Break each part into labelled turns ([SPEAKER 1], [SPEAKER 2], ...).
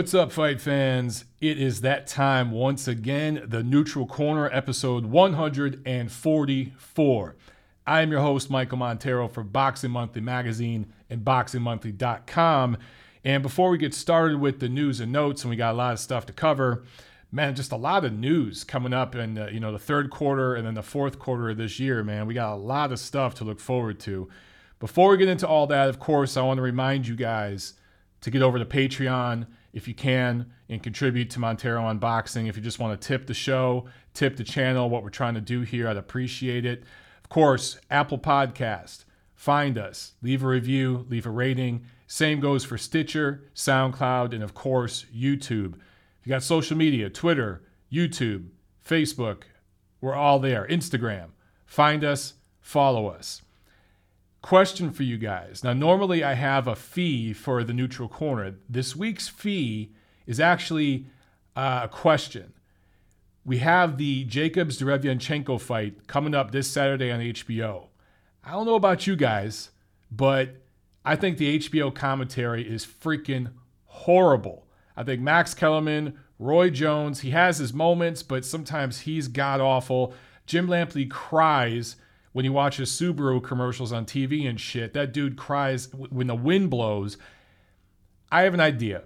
[SPEAKER 1] What's up, fight fans? It is that time once again, the Neutral Corner, episode 144. I am your host, Michael Montero for Boxing Monthly Magazine and BoxingMonthly.com. And before we get started with the news and notes, and we got a lot of stuff to cover, man, just a lot of news coming up in uh, you know the third quarter and then the fourth quarter of this year, man. We got a lot of stuff to look forward to. Before we get into all that, of course, I want to remind you guys to get over to Patreon if you can and contribute to Montero Unboxing. If you just want to tip the show, tip the channel, what we're trying to do here, I'd appreciate it. Of course, Apple Podcast, find us, leave a review, leave a rating. Same goes for Stitcher, SoundCloud, and of course, YouTube. If you got social media, Twitter, YouTube, Facebook, we're all there. Instagram, find us, follow us. Question for you guys. Now, normally I have a fee for the neutral corner. This week's fee is actually uh, a question. We have the Jacobs Derevyanchenko fight coming up this Saturday on HBO. I don't know about you guys, but I think the HBO commentary is freaking horrible. I think Max Kellerman, Roy Jones, he has his moments, but sometimes he's god awful. Jim Lampley cries when he watches Subaru commercials on TV and shit. That dude cries when the wind blows. I have an idea.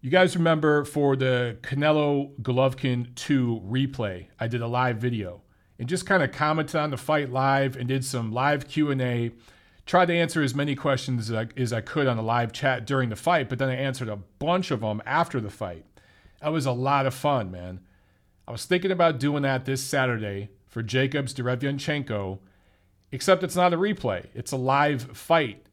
[SPEAKER 1] You guys remember for the Canelo Golovkin 2 replay, I did a live video and just kind of commented on the fight live and did some live Q&A. Tried to answer as many questions as I, as I could on the live chat during the fight, but then I answered a bunch of them after the fight. That was a lot of fun, man. I was thinking about doing that this Saturday for Jacobs Derevyanchenko, except it's not a replay, it's a live fight.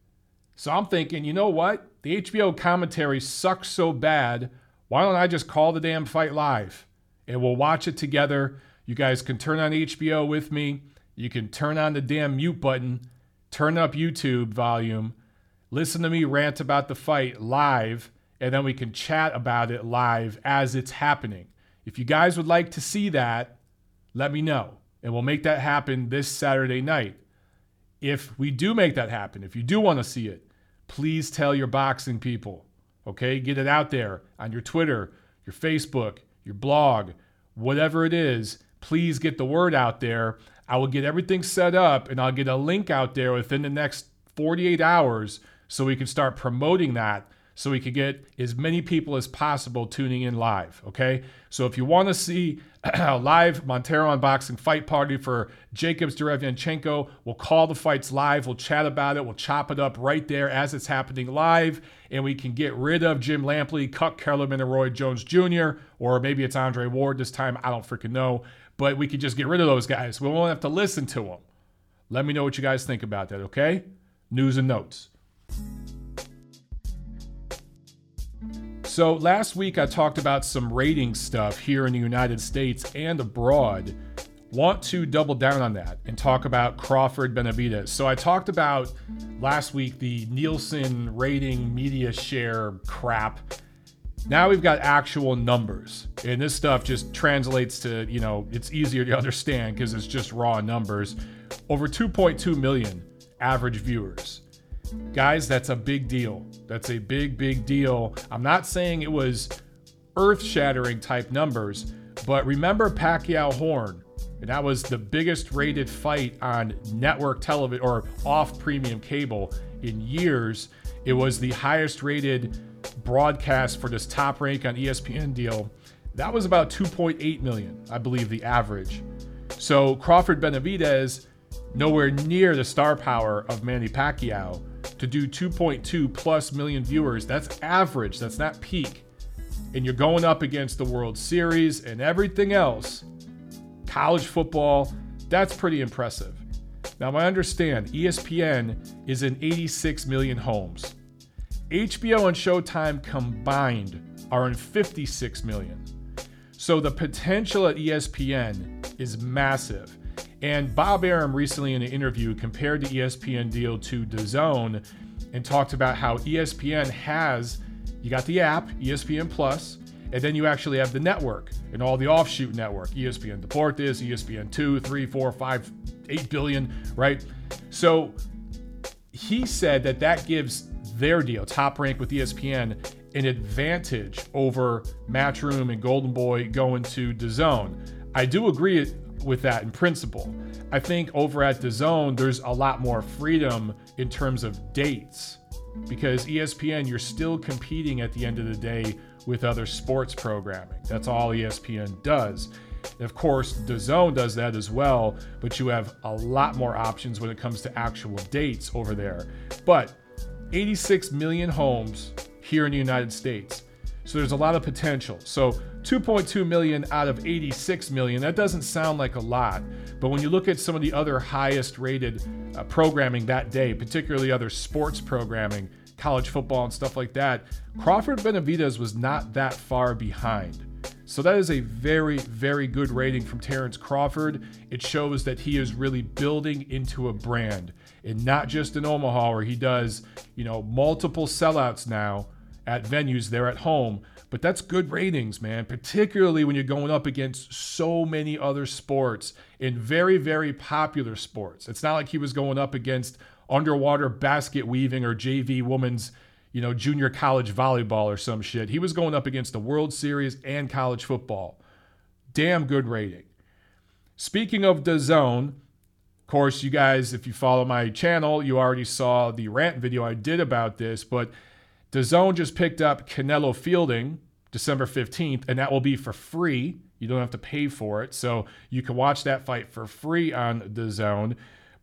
[SPEAKER 1] So I'm thinking, you know what? The HBO commentary sucks so bad. Why don't I just call the damn fight live? And we'll watch it together. You guys can turn on HBO with me. You can turn on the damn mute button, turn up YouTube volume, listen to me rant about the fight live, and then we can chat about it live as it's happening. If you guys would like to see that, let me know and we'll make that happen this Saturday night. If we do make that happen, if you do want to see it, please tell your boxing people. Okay? Get it out there on your Twitter, your Facebook, your blog, whatever it is. Please get the word out there. I will get everything set up and I'll get a link out there within the next 48 hours so we can start promoting that so we could get as many people as possible tuning in live. Okay. So if you want to see live Montero unboxing fight party for Jacobs Derevyanchenko, we'll call the fights live. We'll chat about it. We'll chop it up right there as it's happening live. And we can get rid of Jim Lampley, cut Kellerman, and Roy Jones Jr., or maybe it's Andre Ward this time. I don't freaking know. But we could just get rid of those guys. We won't have to listen to them. Let me know what you guys think about that, okay? News and notes. So, last week I talked about some rating stuff here in the United States and abroad. Want to double down on that and talk about Crawford Benavidez. So, I talked about last week the Nielsen rating media share crap. Now we've got actual numbers, and this stuff just translates to, you know, it's easier to understand because it's just raw numbers. Over 2.2 million average viewers. Guys, that's a big deal. That's a big, big deal. I'm not saying it was earth shattering type numbers, but remember Pacquiao Horn, and that was the biggest rated fight on network television or off premium cable in years. It was the highest rated broadcast for this top rank on ESPN deal. That was about 2.8 million, I believe, the average. So Crawford Benavidez, nowhere near the star power of Manny Pacquiao to do 2.2 plus million viewers. That's average, that's not peak. And you're going up against the World Series and everything else. College football, that's pretty impressive. Now, I understand ESPN is in 86 million homes. HBO and Showtime combined are in 56 million. So the potential at ESPN is massive. And Bob Arum recently in an interview compared the ESPN deal to DAZN and talked about how ESPN has you got the app, ESPN Plus, and then you actually have the network and all the offshoot network, ESPN Deportes, ESPN 2, 3, 4, 5, 8 billion, right? So he said that that gives their deal, top rank with ESPN, an advantage over Matchroom and Golden Boy going to DAZN. I do agree with that in principle. I think over at DAZN, there's a lot more freedom in terms of dates because ESPN, you're still competing at the end of the day with other sports programming. That's all ESPN does. Of course, DAZN does that as well, but you have a lot more options when it comes to actual dates over there. But 86 million homes here in the United States. So there's a lot of potential. So 2.2 million out of 86 million, that doesn't sound like a lot. But when you look at some of the other highest rated uh, programming that day, particularly other sports programming, college football and stuff like that, Crawford Benavidez was not that far behind. So that is a very, very good rating from Terrence Crawford. It shows that he is really building into a brand and not just in Omaha where he does, you know, multiple sellouts now at venues there at home. But that's good ratings, man, particularly when you're going up against so many other sports in very, very popular sports. It's not like he was going up against underwater basket weaving or JV women's, you know, junior college volleyball or some shit. He was going up against the World Series and college football. Damn good rating. Speaking of DAZN, of course, you guys, if you follow my channel, you already saw the rant video I did about this, but DAZN just picked up Canelo Fielding December 15th, and that will be for free. You don't have to pay for it. So you can watch that fight for free on DAZN.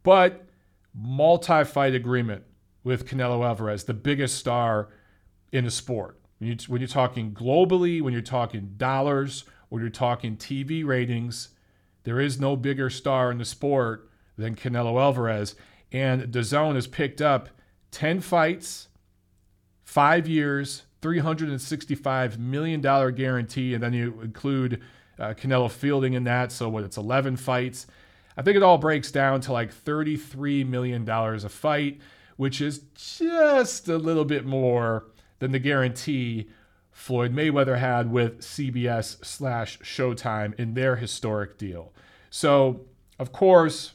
[SPEAKER 1] But multi fight agreement with Canelo Alvarez, the biggest star in the sport. When, you, when you're talking globally, when you're talking dollars, when you're talking TV ratings, there is no bigger star in the sport than Canelo Alvarez. And DAZN has picked up 10 fights five years, $365 million guarantee, and then you include uh, Canelo Fielding in that. So what? It's 11 fights. I think it all breaks down to like $33 million a fight, which is just a little bit more than the guarantee Floyd Mayweather had with CBS slash Showtime in their historic deal. So, of course,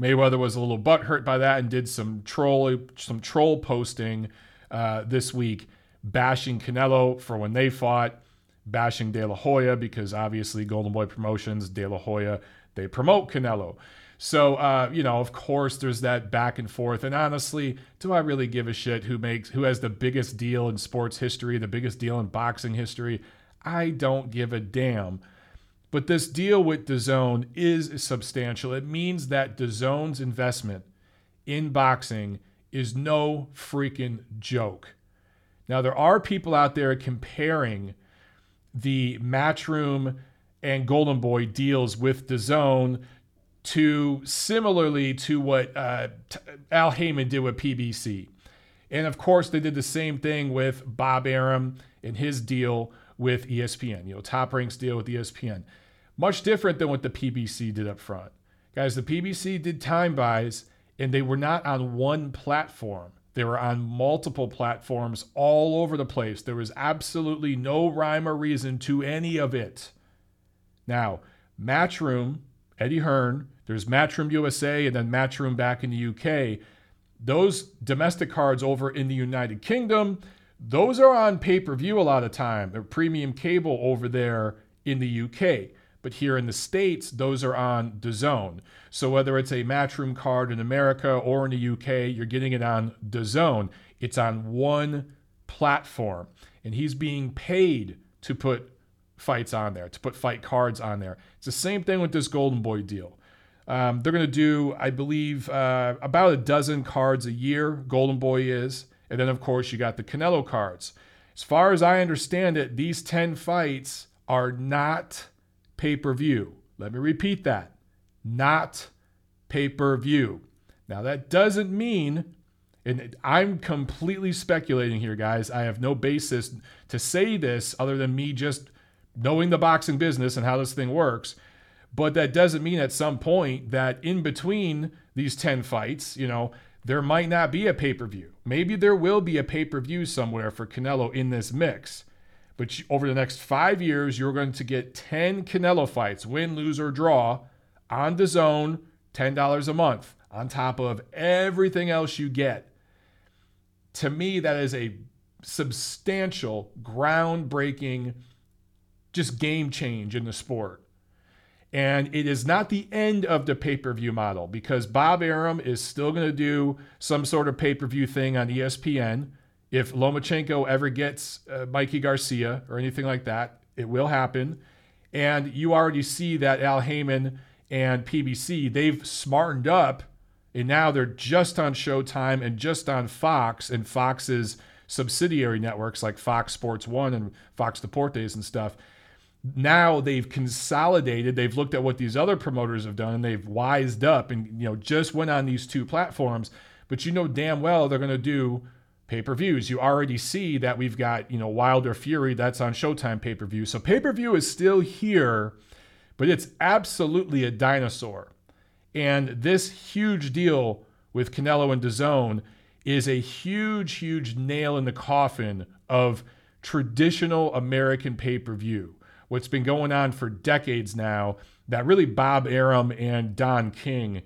[SPEAKER 1] Mayweather was a little butthurt by that and did some troll some troll posting uh, this week, bashing Canelo for when they fought, bashing De La Hoya because obviously Golden Boy Promotions, De La Hoya, they promote Canelo. So, uh, you know, of course, there's that back and forth. And honestly, do I really give a shit who makes who has the biggest deal in sports history, the biggest deal in boxing history? I don't give a damn. But this deal with DAZN is substantial. It means that DAZN's investment in boxing is no freaking joke. Now, there are people out there comparing the Matchroom and Golden Boy deals with DAZN to similarly to what uh, Al Haymon did with PBC. And of course, they did the same thing with Bob Arum and his deal with ESPN, you know, top ranks deal with ESPN. Much different than what the PBC did up front. Guys, the PBC did time buys and they were not on one platform. They were on multiple platforms all over the place. There was absolutely no rhyme or reason to any of it. Now, Matchroom, Eddie Hearn, there's Matchroom USA and then Matchroom back in the UK. Those domestic cards over in the United Kingdom, those are on pay per view a lot of time. They're premium cable over there in the UK. But here in the States, those are on DAZN. So whether it's a Matchroom card in America or in the UK, you're getting it on DAZN. It's on one platform. And he's being paid to put fights on there, to put fight cards on there. It's the same thing with this Golden Boy deal. Um, they're going to do, I believe, uh, about a dozen cards a year, Golden Boy is. And then, of course, you got the Canelo cards. As far as I understand it, these 10 fights are not pay per view. Let me repeat that not pay per view. Now, that doesn't mean, and I'm completely speculating here, guys. I have no basis to say this other than me just knowing the boxing business and how this thing works. But that doesn't mean at some point that in between these 10 fights, you know, there might not be a pay per view. Maybe there will be a pay per view somewhere for Canelo in this mix. But over the next five years, you're going to get 10 Canelo fights, win, lose, or draw, on DAZN, $10 a month, on top of everything else you get. To me, that is a substantial, groundbreaking, just game change in the sport. And it is not the end of the pay per view model because Bob Arum is still going to do some sort of pay per view thing on ESPN. If Lomachenko ever gets uh, Mikey Garcia or anything like that, it will happen. And you already see that Al Haymon and PBC, they've smartened up and now they're just on Showtime and just on Fox and Fox's subsidiary networks like Fox Sports One and Fox Deportes and stuff now they've consolidated they've looked at what these other promoters have done and they've wised up and you know just went on these two platforms but you know damn well they're going to do pay-per-views you already see that we've got you know wilder fury that's on showtime pay-per-view so pay-per-view is still here but it's absolutely a dinosaur and this huge deal with canelo and DAZN is a huge huge nail in the coffin of traditional american pay-per-view what's been going on for decades now that really Bob Arum and Don King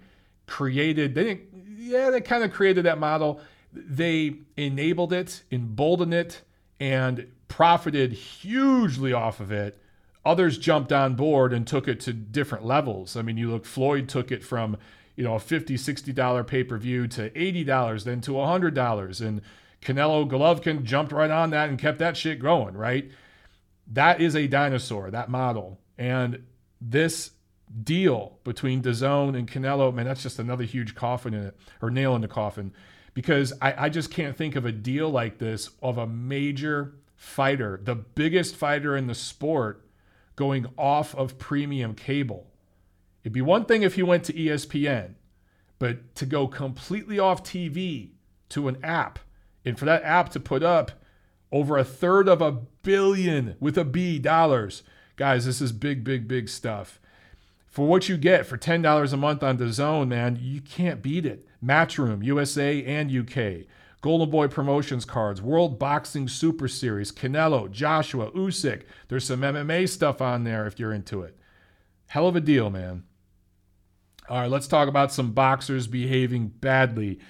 [SPEAKER 1] created. They didn't, yeah, they kind of created that model. They enabled it, emboldened it, and profited hugely off of it. Others jumped on board and took it to different levels. I mean, you look, Floyd took it from, you know, a $50, $60 pay per view to $80, then to $100. And Canelo Golovkin jumped right on that and kept that shit growing, right? that is a dinosaur, that model. And this deal between DAZN and Canelo, man, that's just another huge coffin in it, or nail in the coffin. Because I, I just can't think of a deal like this of a major fighter, the biggest fighter in the sport, going off of premium cable. It'd be one thing if he went to ESPN, but to go completely off TV to an app, and for that app to put up over a third of a billion with a B dollars. Guys, this is big, big, big stuff. For what you get for $10 a month on DAZN, man, you can't beat it. Matchroom, USA and UK. Golden Boy promotions cards, World Boxing Super Series, Canelo, Joshua, Usyk. There's some MMA stuff on there if you're into it. Hell of a deal, man. All right, let's talk about some boxers behaving badly.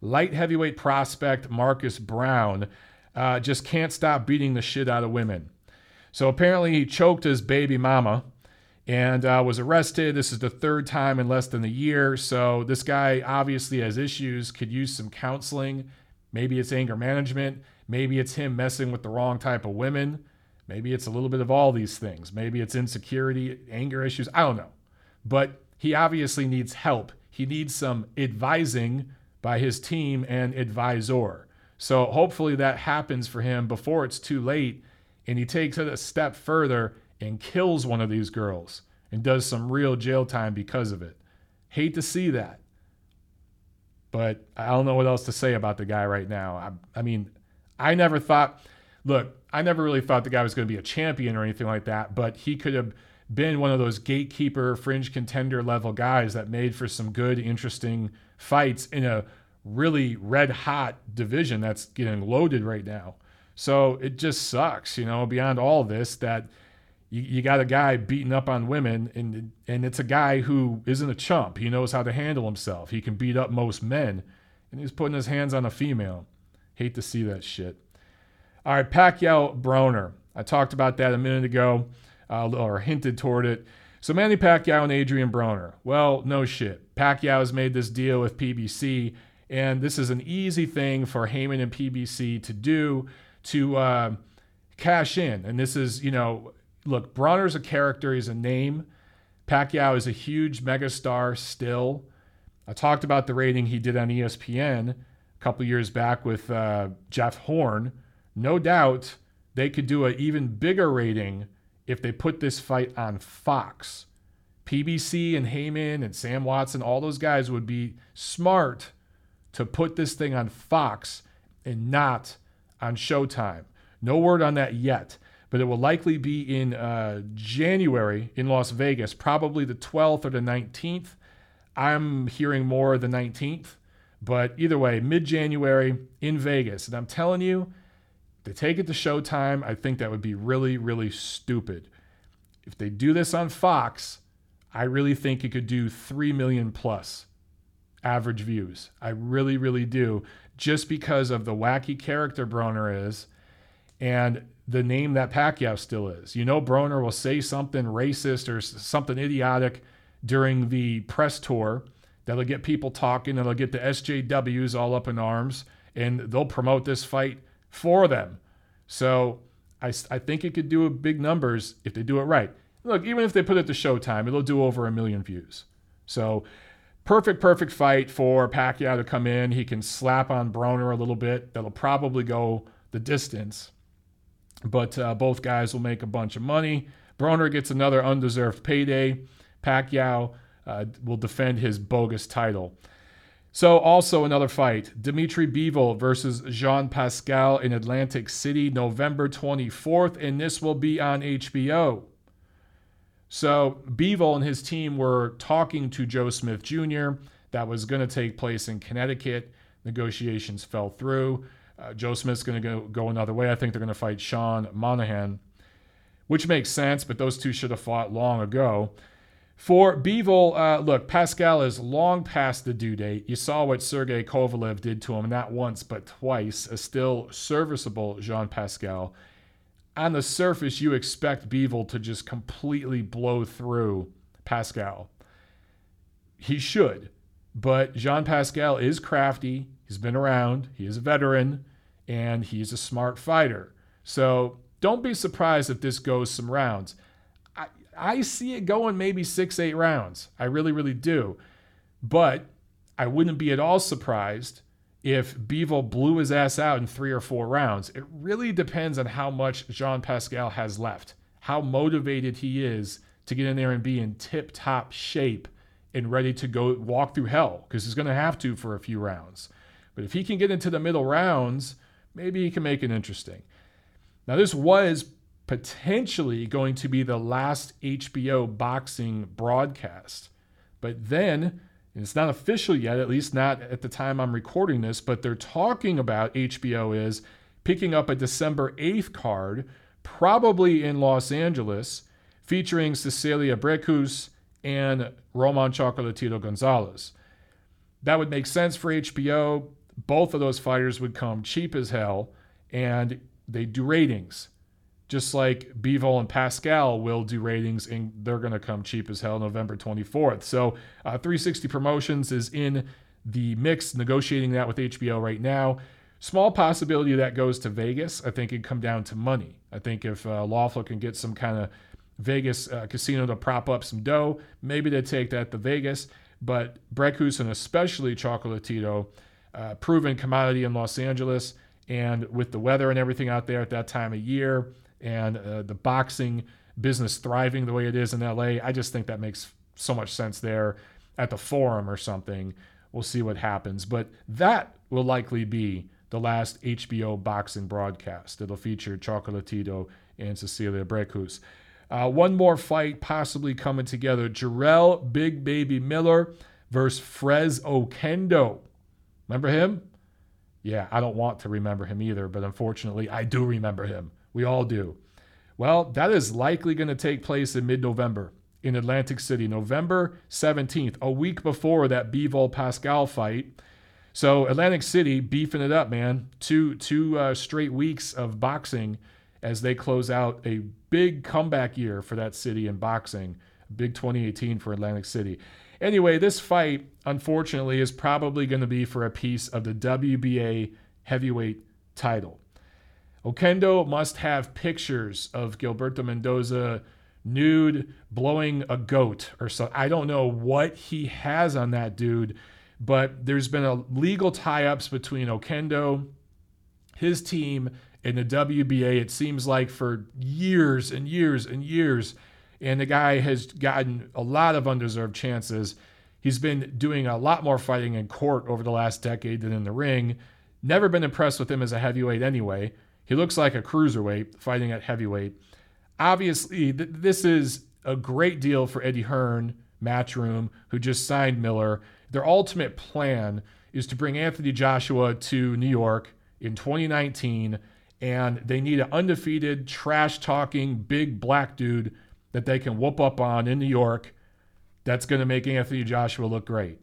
[SPEAKER 1] Light heavyweight prospect Marcus Brown uh, just can't stop beating the shit out of women. So apparently he choked his baby mama and uh, was arrested. This is the third time in less than a year. So this guy obviously has issues, could use some counseling. Maybe it's anger management. Maybe it's him messing with the wrong type of women. Maybe it's a little bit of all these things. Maybe it's insecurity, anger issues. I don't know. But he obviously needs help. He needs some advising by his team and advisor. So hopefully that happens for him before it's too late and he takes it a step further and kills one of these girls and does some real jail time because of it. Hate to see that. But I don't know what else to say about the guy right now. I, I mean, I never thought, look, I never really thought the guy was going to be a champion or anything like that, but he could have been one of those gatekeeper, fringe contender level guys that made for some good, interesting fights in a really red hot division that's getting loaded right now. So it just sucks, you know, beyond all this that you, you got a guy beating up on women and and it's a guy who isn't a chump. He knows how to handle himself. He can beat up most men and he's putting his hands on a female. Hate to see that shit. All right, Pacquiao Broner. I talked about that a minute ago, uh, or hinted toward it. So Manny Pacquiao and Adrian Broner. Well, no shit. Pacquiao has made this deal with PBC and this is an easy thing for Haymon and PBC to do to uh, cash in. And this is, you know, look, Broner's a character, he's a name. Pacquiao is a huge megastar still. I talked about the rating he did on ESPN a couple years back with uh, Jeff Horn. No doubt they could do an even bigger rating if they put this fight on Fox. PBC and Haymon and Sam Watson, all those guys would be smart to put this thing on Fox and not on Showtime. No word on that yet, but it will likely be in uh, January in Las Vegas, probably the 12th or the 19th. I'm hearing more the 19th, but either way, mid January in Vegas. And I'm telling you, to take it to Showtime, I think that would be really, really stupid. If they do this on Fox, I really think it could do 3 million plus average views. I really, really do. Just because of the wacky character Broner is and the name that Pacquiao still is. You know, Broner will say something racist or something idiotic during the press tour that'll get people talking, that'll get the SJWs all up in arms, and they'll promote this fight for them. So I, I think it could do big numbers if they do it right. Look, even if they put it to Showtime, it'll do over a million views. So perfect, perfect fight for Pacquiao to come in. He can slap on Broner a little bit. That'll probably go the distance. But uh, both guys will make a bunch of money. Broner gets another undeserved payday. Pacquiao uh, will defend his bogus title. So, also another fight Dimitri Bivol versus Jean Pascal in Atlantic City, November 24th, and this will be on HBO. So, Bivol and his team were talking to Joe Smith Jr. That was going to take place in Connecticut. Negotiations fell through. Uh, Joe Smith's going to go, go another way. I think they're going to fight Sean Monaghan, which makes sense, but those two should have fought long ago. For Bivol, uh, look, Pascal is long past the due date. You saw what Sergey Kovalev did to him, not once, but twice. A still serviceable Jean Pascal. On the surface, you expect Bivol to just completely blow through Pascal. He should, but Jean Pascal is crafty. He's been around, he is a veteran, and he's a smart fighter. So don't be surprised if this goes some rounds. I I see it going maybe six, eight rounds. I really, really do. But I wouldn't be at all surprised if Bivol blew his ass out in three or four rounds. It really depends on how much Jean Pascal has left, how motivated he is to get in there and be in tip top shape and ready to go walk through hell, because he's going to have to for a few rounds. But if he can get into the middle rounds, maybe he can make it interesting. Now, this was potentially going to be the last HBO boxing broadcast. But then, it's not official yet, at least not at the time I'm recording this, but they're talking about HBO is picking up a December 8th card, probably in Los Angeles, featuring Cecilia Brækhus and Roman Chocolatito Gonzalez. That would make sense for HBO. Both of those fighters would come cheap as hell, and they do ratings just like Bivol and Pascal will do ratings, and they're going to come cheap as hell November 24th. So, uh, 360 Promotions is in the mix, negotiating that with HBO right now. Small possibility that goes to Vegas. I think it'd come down to money. I think if uh, Loeffler can get some kind of Vegas uh, casino to prop up some dough, maybe they take that to Vegas. But Brækhus and especially Chocolatito, uh, proven commodity in Los Angeles, and with the weather and everything out there at that time of year, and uh, the boxing business thriving the way it is in LA, I just think that makes so much sense there at the forum or something. We'll see what happens. But that will likely be the last HBO boxing broadcast. It'll feature Chocolatito and Cecilia Brækhus. Uh, one more fight possibly coming together. Jarrell Big Baby Miller versus Fres Oquendo. Remember him? Yeah, I don't want to remember him either, but unfortunately, I do remember him. We all do. Well, that is likely going to take place in mid November in Atlantic City, November 17th, a week before that Bivol Pascal fight. So Atlantic City beefing it up, man. Two two uh, straight weeks of boxing as they close out a big comeback year for that city in boxing. Big 2018 for Atlantic City. Anyway, this fight, unfortunately, is probably going to be for a piece of the WBA heavyweight title. Oquendo must have pictures of Gilberto Mendoza nude blowing a goat or so. I don't know what he has on that dude, but there's been a legal tie-ups between Oquendo, his team, and the WBA. It seems like for years and years and years, and the guy has gotten a lot of undeserved chances. He's been doing a lot more fighting in court over the last decade than in the ring. Never been impressed with him as a heavyweight anyway. He looks like a cruiserweight fighting at heavyweight. Obviously, th- this is a great deal for Eddie Hearn, Matchroom, who just signed Miller. Their ultimate plan is to bring Anthony Joshua to New York in 2019, and they need an undefeated, trash talking, big black dude that they can whoop up on in New York that's going to make Anthony Joshua look great.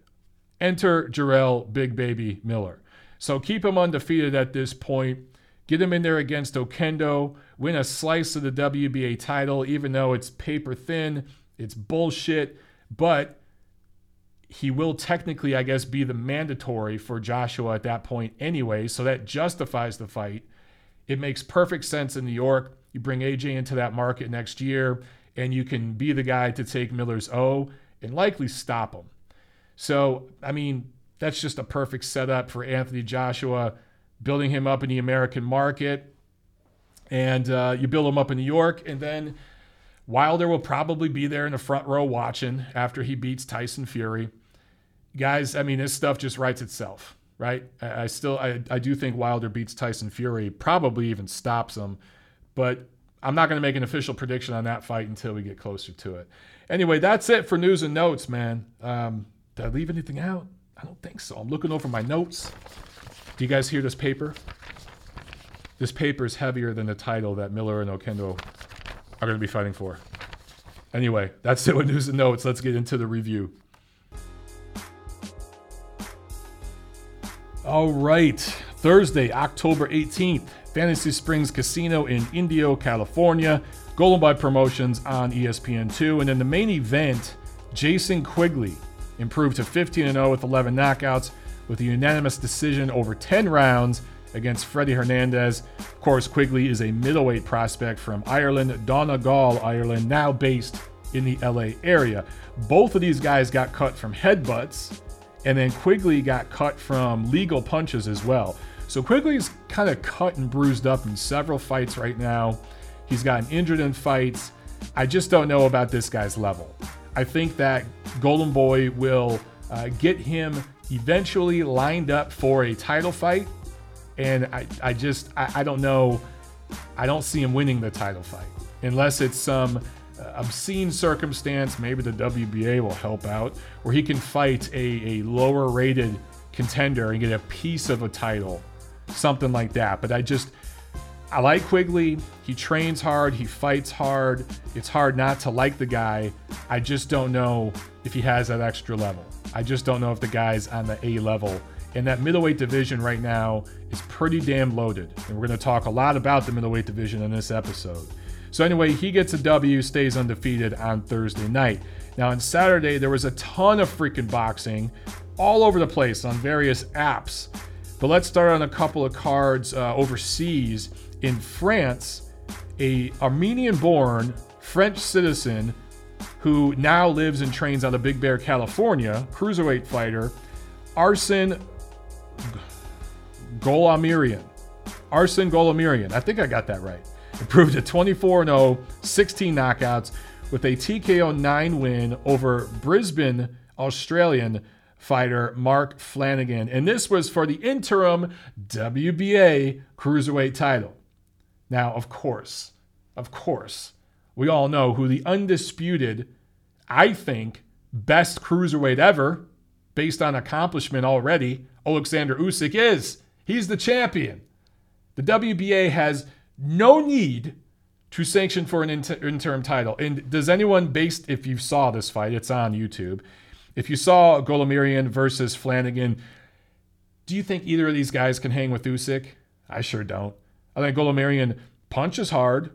[SPEAKER 1] Enter Jarrell Big Baby Miller. So keep him undefeated at this point Get him in there against Oquendo. win a slice of the WBA title, even though it's paper thin, it's bullshit, but he will technically, I guess, be the mandatory for Joshua at that point anyway. So that justifies the fight. It makes perfect sense in New York. You bring AJ into that market next year, and you can be the guy to take Miller's O and likely stop him. So, I mean, that's just a perfect setup for Anthony Joshua, building him up in the American market. And uh, you build him up in New York, and then Wilder will probably be there in the front row watching after he beats Tyson Fury. Guys, I mean, this stuff just writes itself, right? I, I still, I, I do think Wilder beats Tyson Fury, probably even stops him, but I'm not going to make an official prediction on that fight until we get closer to it. Anyway, that's it for news and notes, man. Um, did I leave anything out? I don't think so. I'm looking over my notes. Do you guys hear this paper? This paper is heavier than the title that Miller and Oquendo are going to be fighting for. Anyway, that's it with news and notes. Let's get into the review. All right, Thursday, October 18th, Fantasy Springs Casino in Indio, California. Golden Boy Promotions on ESPN2. And then the main event, Jason Quigley improved to 15 0 with 11 knockouts with a unanimous decision over 10 rounds against Freddie Hernandez. Of course, Quigley is a middleweight prospect from Ireland, Donegal, Ireland, now based in the LA area. Both of these guys got cut from headbutts, and then Quigley got cut from legal punches as well. So Quigley is kind of cut and bruised up in several fights right now. He's gotten injured in fights. I just don't know about this guy's level. I think that Golden Boy will uh, get him eventually lined up for a title fight. And I, I just, I, I don't know. I don't see him winning the title fight unless it's some uh, obscene circumstance. Maybe the WBA will help out where he can fight a, a lower rated contender and get a piece of a title, something like that. But I just, I like Quigley. He trains hard, he fights hard. It's hard not to like the guy. I just don't know if he has that extra level. I just don't know if the guy's on the A level. And that middleweight division right now is pretty damn loaded. And we're going to talk a lot about the middleweight division in this episode. So, anyway, he gets a W, stays undefeated on Thursday night. Now, on Saturday, there was a ton of freaking boxing all over the place on various apps. But let's start on a couple of cards uh, overseas in France, a Armenian-born French citizen who now lives and trains out of Big Bear, California, cruiserweight fighter Arsen Goulamirian. Arsen Goulamirian. I think I got that right. Improved to 24 0, 16 knockouts with a TKO 9 win over Brisbane Australian fighter Mark Flanagan. And this was for the interim WBA cruiserweight title. Now, of course, of course, we all know who the undisputed, I think, best cruiserweight ever, based on accomplishment already, Alexander Usyk is. He's the champion. The WBA has no need to sanction for an inter- interim title. And does anyone, based if you saw this fight, it's on YouTube. If you saw Goulamirian versus Flanagan, do you think either of these guys can hang with Usyk? I sure don't. I think Goulamirian punches hard.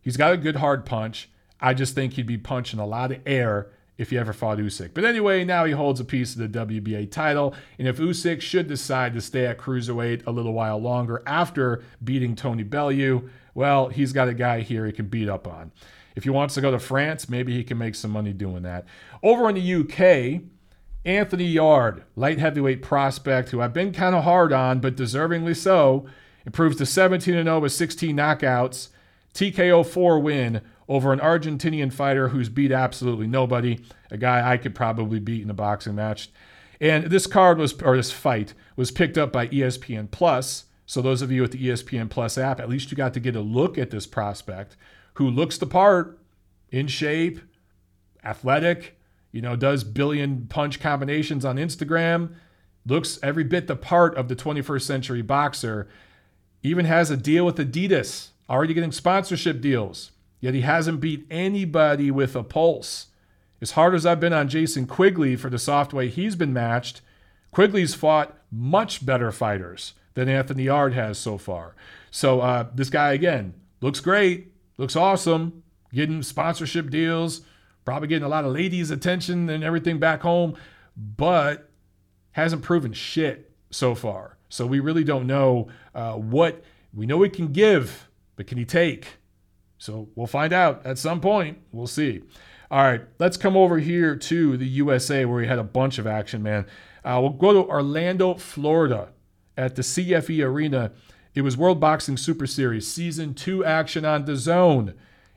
[SPEAKER 1] He's got a good hard punch. I just think he'd be punching a lot of air if he ever fought Usyk. But anyway, now he holds a piece of the WBA title. And if Usyk should decide to stay at cruiserweight a little while longer after beating Tony Bellew, well, he's got a guy here he can beat up on. If he wants to go to France, maybe he can make some money doing that. Over in the UK, Anthony Yarde, light heavyweight prospect who I've been kind of hard on, but deservingly so, improves to 17 0 with 16 knockouts, TKO 4 win over an Argentinian fighter who's beat absolutely nobody, a guy I could probably beat in a boxing match. And this card was, or this fight, was picked up by ESPN Plus. So those of you with the ESPN Plus app, at least you got to get a look at this prospect who looks the part, in shape, athletic, you know, does billion punch combinations on Instagram, looks every bit the part of the 21st century boxer even has a deal with Adidas, already getting sponsorship deals. Yet he hasn't beat anybody with a pulse. As hard as I've been on Jason Quigley for the soft way he's been matched, Quigley's fought much better fighters than Anthony Yarde has so far. So uh, this guy again looks great, looks awesome, getting sponsorship deals, probably getting a lot of ladies' attention and everything back home, but hasn't proven shit so far. So we really don't know uh, what we know he can give, but can he take? So we'll find out at some point. We'll see. All right, let's come over here to the USA where we had a bunch of action, man. Uh, we'll go to Orlando, Florida at the CFE Arena. It was World Boxing Super Series Season 2 action on DAZN.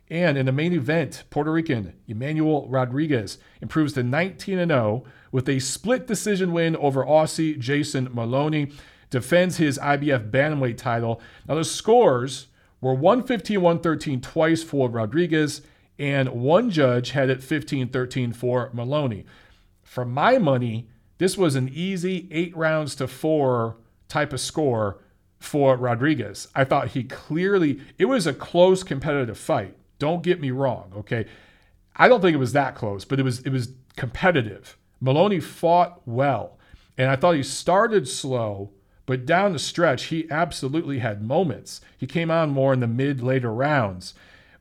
[SPEAKER 1] And in the main event, Puerto Rican Emmanuel Rodriguez improves to 19 0 with a split decision win over Aussie Jason Moloney, defends his IBF Bantamweight title. Now, the scores were 115 113 twice for Rodriguez, and one judge had it 15 13 for Moloney. For my money, this was an easy eight rounds to four type of score for Rodriguez. I thought he clearly, it was a close competitive fight. Don't get me wrong, okay? I don't think it was that close, but it was it was competitive. Moloney fought well, and I thought he started slow, but down the stretch he absolutely had moments. He came on more in the mid later rounds,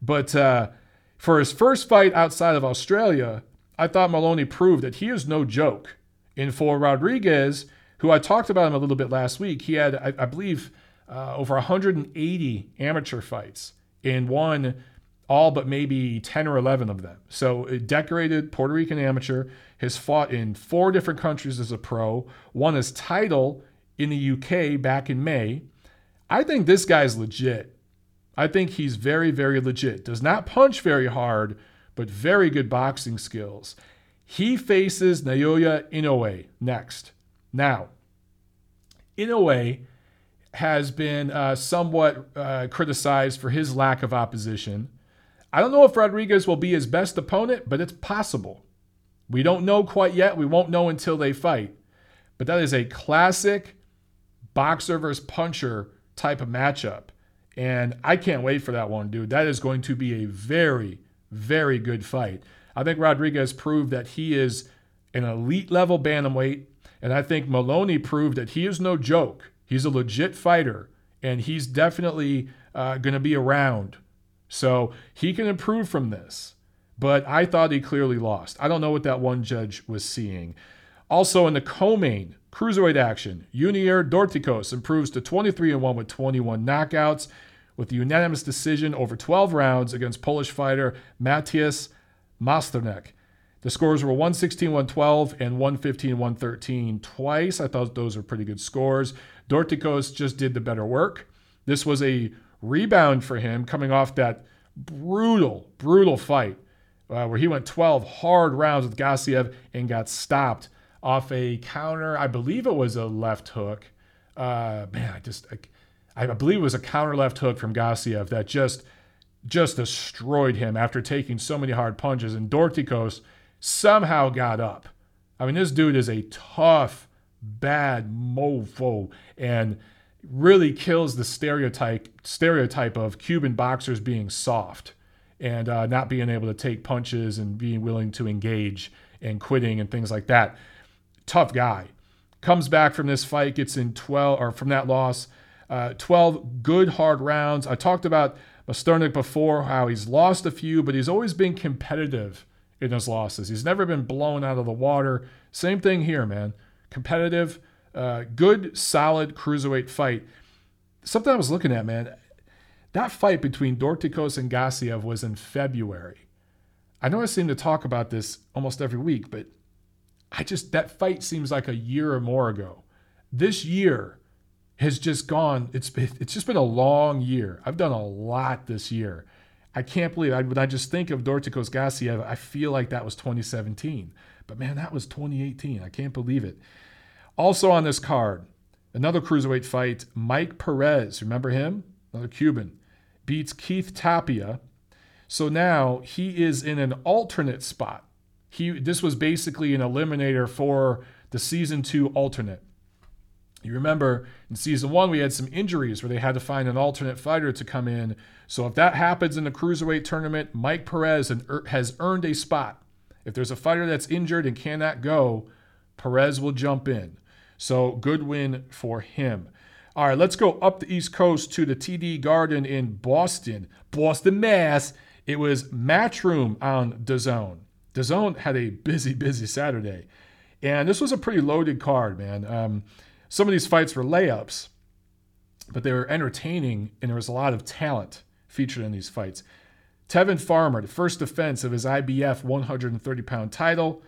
[SPEAKER 1] but uh, for his first fight outside of Australia, I thought Moloney proved that he is no joke. And for Rodriguez, who I talked about him a little bit last week, he had I, I believe uh, over 180 amateur fights and won all but maybe 10 or 11 of them. So, a decorated Puerto Rican amateur has fought in four different countries as a pro, won his title in the UK back in May. I think this guy's legit. I think he's very, very legit. Does not punch very hard, but very good boxing skills. He faces Naoya Inoue next. Now, Inoue, has been uh, somewhat uh, criticized for his lack of opposition. I don't know if Rodriguez will be his best opponent, but it's possible. We don't know quite yet. We won't know until they fight. But that is a classic boxer versus puncher type of matchup. And I can't wait for that one, dude. That is going to be a very, very good fight. I think Rodriguez proved that he is an elite level bantamweight. And I think Moloney proved that he is no joke. He's a legit fighter. And he's definitely uh, going to be around so he can improve from this. But I thought he clearly lost. I don't know what that one judge was seeing. Also in the co-main, cruiserweight action, Unier Dorticos improves to 23 1 with 21 knockouts with a unanimous decision over 12 rounds against Polish fighter Matthias Masternak. The scores were 116 112 and 115 113 twice. I thought those were pretty good scores. Dorticos just did the better work. This was a rebound for him coming off that brutal, brutal fight uh, where he went 12 hard rounds with Gassiev and got stopped off a counter. I believe it was a left hook. Uh, man, I just, I, I, believe it was a counter left hook from Gassiev that just, just destroyed him after taking so many hard punches. And Dorticos somehow got up. I mean, this dude is a tough, bad mofo. And really kills the stereotype stereotype of Cuban boxers being soft and uh, not being able to take punches and being willing to engage and quitting and things like that. Tough guy. Comes back from this fight, gets in 12 or from that loss, uh, 12 good hard rounds. I talked about Masternak before, how he's lost a few, but he's always been competitive in his losses. He's never been blown out of the water. Same thing here, man. Competitive uh, good, solid cruiserweight fight. Something I was looking at, man. That fight between Dorticos and Gassiev was in February. I know I seem to talk about this almost every week, but I just that fight seems like a year or more ago. This year has just gone. It's it's just been a long year. I've done a lot this year. I can't believe I, when I just think of Dorticos Gassiev, I feel like that was 2017. But man, that was 2018. I can't believe it. Also on this card, another cruiserweight fight. Mike Perez, remember him? Another Cuban, beats Keith Tapia. So now he is in an alternate spot. He this was basically an eliminator for the season two alternate. You remember in season one, we had some injuries where they had to find an alternate fighter to come in. So if that happens in the cruiserweight tournament, Mike Perez has earned a spot. If there's a fighter that's injured and cannot go, Perez will jump in. So good win for him. All right, let's go up the East Coast to the TD Garden in Boston, Boston, Mass. It was Matchroom on DAZN. DAZN had a busy, busy Saturday. And this was a pretty loaded card, man. Um, some of these fights were layups, but they were entertaining, and there was a lot of talent featured in these fights. Tevin Farmer, the first defense of his IBF 130 pound title.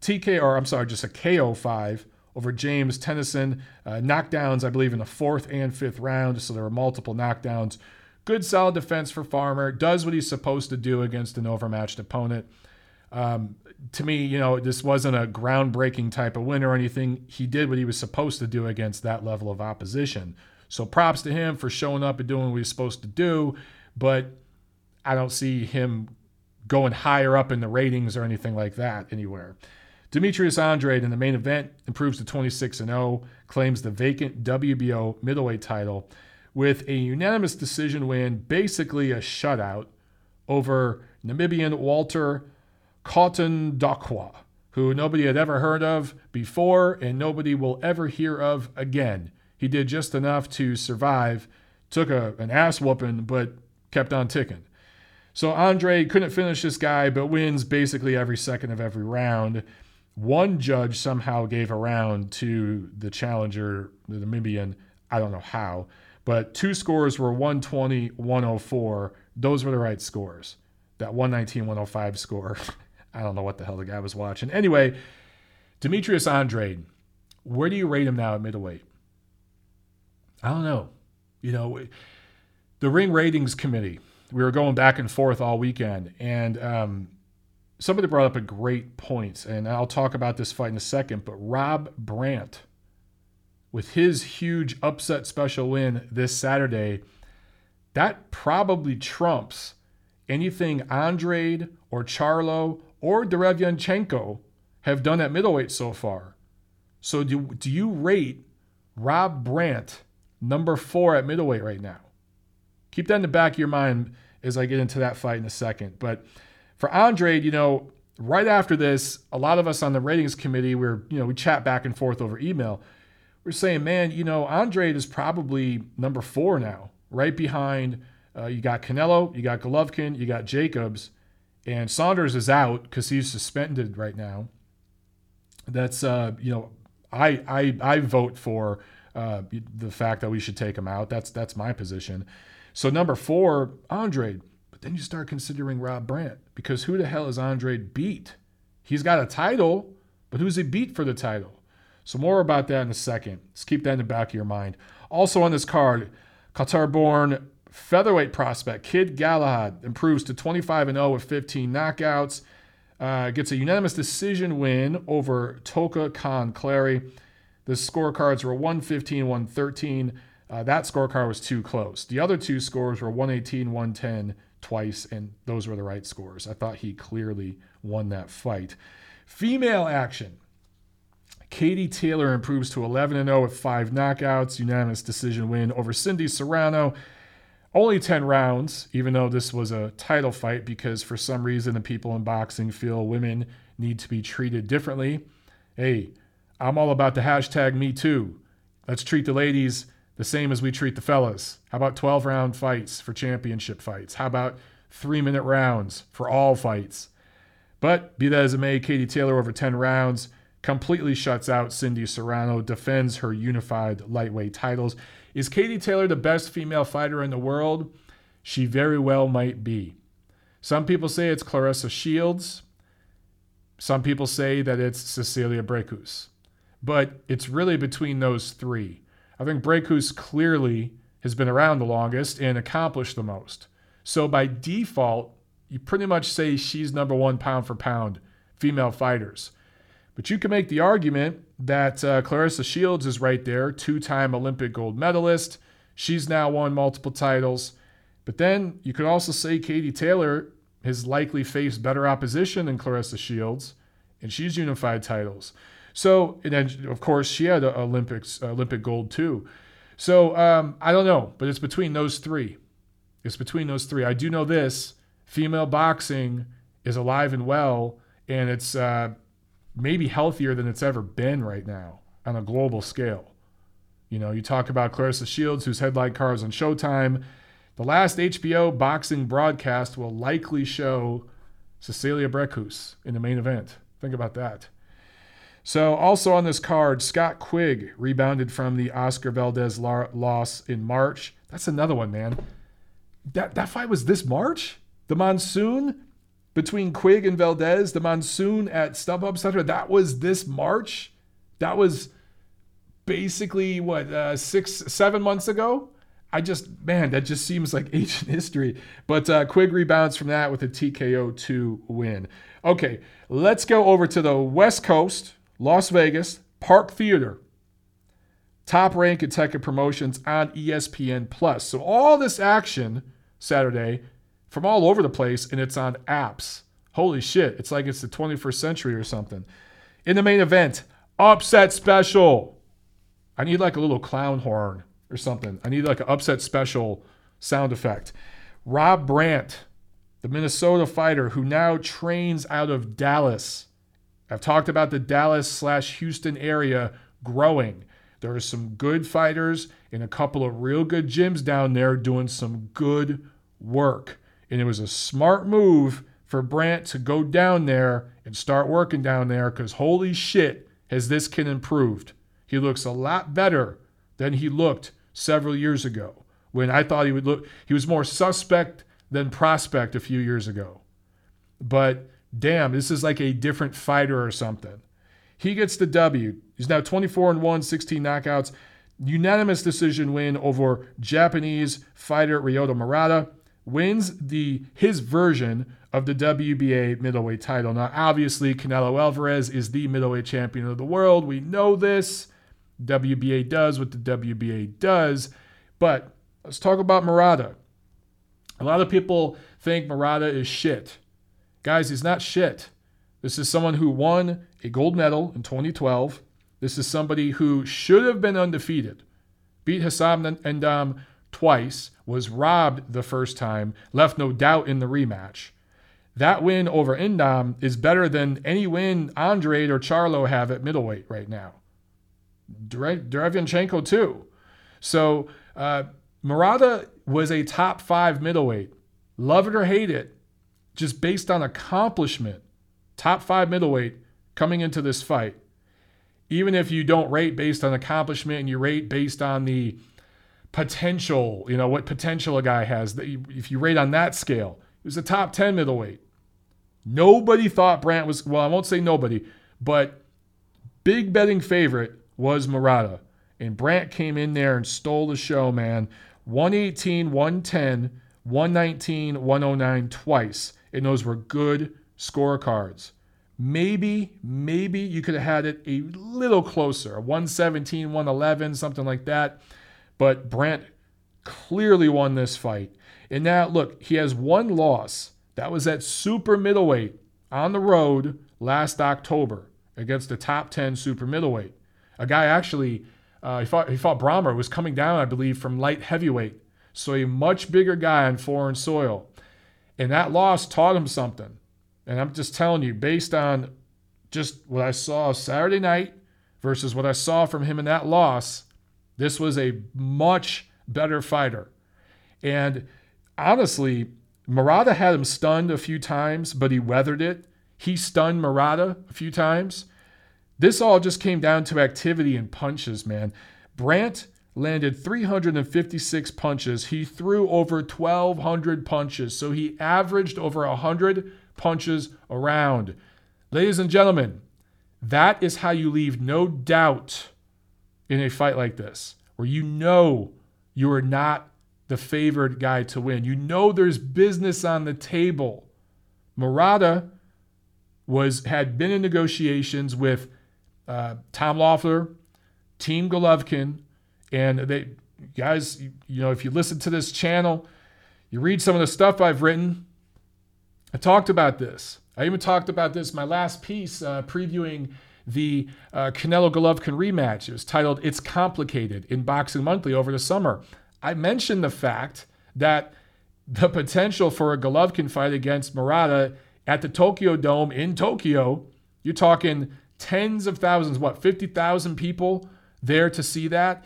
[SPEAKER 1] TK, or I'm sorry, just a KO 5 over James Tennyson. Uh, knockdowns, I believe, in the fourth and fifth round, so there were multiple knockdowns. Good solid defense for Farmer. Does what he's supposed to do against an overmatched opponent. Um, to me, you know, this wasn't a groundbreaking type of win or anything. He did what he was supposed to do against that level of opposition. So props to him for showing up and doing what he's supposed to do. But I don't see him going higher up in the ratings or anything like that anywhere. Demetrius Andrade in the main event improves to 26 0, claims the vacant WBO middleweight title with a unanimous decision win, basically a shutout over Namibian Walter Kautondokwa, who nobody had ever heard of before and nobody will ever hear of again. He did just enough to survive, took a, an ass whooping, but kept on ticking. So Andre couldn't finish this guy, but wins basically every second of every round. One judge somehow gave a round to the challenger, the Namibian. I don't know how, but two scores were 120, 104. Those were the right scores. That 119, 105 score. I don't know what the hell the guy was watching. Anyway, Demetrius Andrade, where do you rate him now at middleweight? I don't know. You know, the Ring Ratings Committee, we were going back and forth all weekend, and um, somebody brought up a great point, and I'll talk about this fight in a second. But Rob Brant, with his huge upset special win this Saturday, that probably trumps anything Andrade or Charlo or Derevyanchenko have done at middleweight so far. So do, do you rate Rob Brant number four at middleweight right now? Keep that in the back of your mind as I get into that fight in a second. But for Andrade, you know, right after this, a lot of us on the ratings committee, we're, you know, we chat back and forth over email. We're saying, man, you know, Andrade is probably number four now, right behind. Uh, you got Canelo, you got Golovkin, you got Jacobs, and Saunders is out because he's suspended right now. That's uh, you know, I I I vote for uh, the fact that we should take him out. That's that's my position. So number four, Andre. But then you start considering Rob Brant because who the hell is Andre beat? He's got a title, but who's he beat for the title? So more about that in a second. Let's keep that in the back of your mind. Also on this card, Qatar-born featherweight prospect Kid Galahad improves to 25 0 with 15 knockouts. Uh, gets a unanimous decision win over Toka Kahn Clary. The scorecards were 115 113. Uh, that scorecard was too close. The other two scores were 118 110 twice, and those were the right scores. I thought he clearly won that fight. Female action. Katie Taylor improves to 11 0 with five knockouts, unanimous decision win over Cindy Serrano. Only 10 rounds, even though this was a title fight, because for some reason the people in boxing feel women need to be treated differently. Hey, I'm all about the hashtag me too. Let's treat the ladies the same as we treat the fellas. How about 12 round fights for championship fights? How about three minute rounds for all fights? But be that as it may, Katie Taylor over 10 rounds completely shuts out Cindy Serrano, defends her unified lightweight titles. Is Katie Taylor the best female fighter in the world? She very well might be. Some people say it's Claressa Shields. Some people say that it's Cecilia Brækhus. But it's really between those three. I think Brækhus clearly has been around the longest and accomplished the most. So by default, you pretty much say she's number one pound for pound female fighters. But you can make the argument that uh, Claressa Shields is right there, two time Olympic gold medalist. She's now won multiple titles. But then you could also say Katie Taylor has likely faced better opposition than Claressa Shields, and she's unified titles. So, and then of course she had Olympics, Olympic gold too. So um, I don't know, but it's between those three. It's between those three. I do know this: female boxing is alive and well, and it's uh, maybe healthier than it's ever been right now on a global scale. You know, you talk about Claressa Shields, who's headline cars on Showtime. The last HBO boxing broadcast will likely show Cecilia Brækhus in the main event. Think about that. So, also on this card, Scott Quigg rebounded from the Oscar Valdez loss in March. That's another one, man. That, that fight was this March? The monsoon between Quigg and Valdez, the monsoon at StubHub Center, that was this March? That was basically, what, uh, six, seven months ago? I just, man, that just seems like ancient history. But uh, Quigg rebounds from that with a TKO 2 win. Okay, let's go over to the West Coast, Las Vegas, Park Theater. Top rank Kentucky promotions on ESPN Plus. So all this action Saturday from all over the place, and it's on apps. Holy shit, it's like it's the 21st century or something. In the main event, upset special. I need like a little clown horn or something. I need like an upset special sound effect. Rob Brant, the Minnesota fighter who now trains out of Dallas. I've talked about the Dallas slash Houston area growing. There are some good fighters in a couple of real good gyms down there doing some good work. And it was a smart move for Brant to go down there and start working down there because holy shit, has this kid improved. He looks a lot better than he looked several years ago when I thought he would look, he was more suspect than prospect a few years ago. But damn, this is like a different fighter or something. He gets the W. He's now 24 and 1, 16 knockouts. Unanimous decision win over Japanese fighter Ryota Murata. Wins the his version of the WBA middleweight title. Now, obviously, Canelo Alvarez is the middleweight champion of the world. We know this. WBA does what the WBA does. But let's talk about Murata. A lot of people think Murata is shit. Guys, he's not shit. This is someone who won a gold medal in 2012. This is somebody who should have been undefeated. Beat Hassan N'Dam twice, was robbed the first time, left no doubt in the rematch. That win over N'Dam is better than any win Andrade or Charlo have at middleweight right now. Derevyanchenko too. So uh, Murata was a top five middleweight. Love it or hate it, just based on accomplishment, top five middleweight coming into this fight. Even if you don't rate based on accomplishment and you rate based on the potential, you know, what potential a guy has, if you rate on that scale, he was a top 10 middleweight. Nobody thought Brant was, well, I won't say nobody, but big betting favorite was Murata. And Brant came in there and stole the show, man. 118, 110, 119, 109 twice. And those were good scorecards. Maybe, maybe you could have had it a little closer, 117, 111, something like that. But Brant clearly won this fight. And now, look, he has one loss. That was at super middleweight on the road last October against the top 10 super middleweight. A guy actually, uh, he fought he fought Brähmer, was coming down, I believe, from light heavyweight. So a much bigger guy on foreign soil. And that loss taught him something. And I'm just telling you, based on just what I saw Saturday night versus what I saw from him in that loss, this was a much better fighter. And honestly, Murata had him stunned a few times, but he weathered it. He stunned Murata a few times. This all just came down to activity and punches, man. Brandt landed 356 punches. He threw over 1,200 punches. So he averaged over 100 punches around. Ladies and gentlemen, that is how you leave no doubt in a fight like this, where you know you are not the favored guy to win. You know there's business on the table. Murata was had been in negotiations with uh, Tom Loeffler, Team Golovkin, and they guys, you know, if you listen to this channel, you read some of the stuff I've written. I talked about this. I even talked about this my last piece uh, previewing the uh, Canelo Golovkin rematch. It was titled "It's Complicated" in Boxing Monthly over the summer. I mentioned the fact that the potential for a Golovkin fight against Murata at the Tokyo Dome in Tokyo, you're talking tens of thousands, what, 50,000 people there to see that.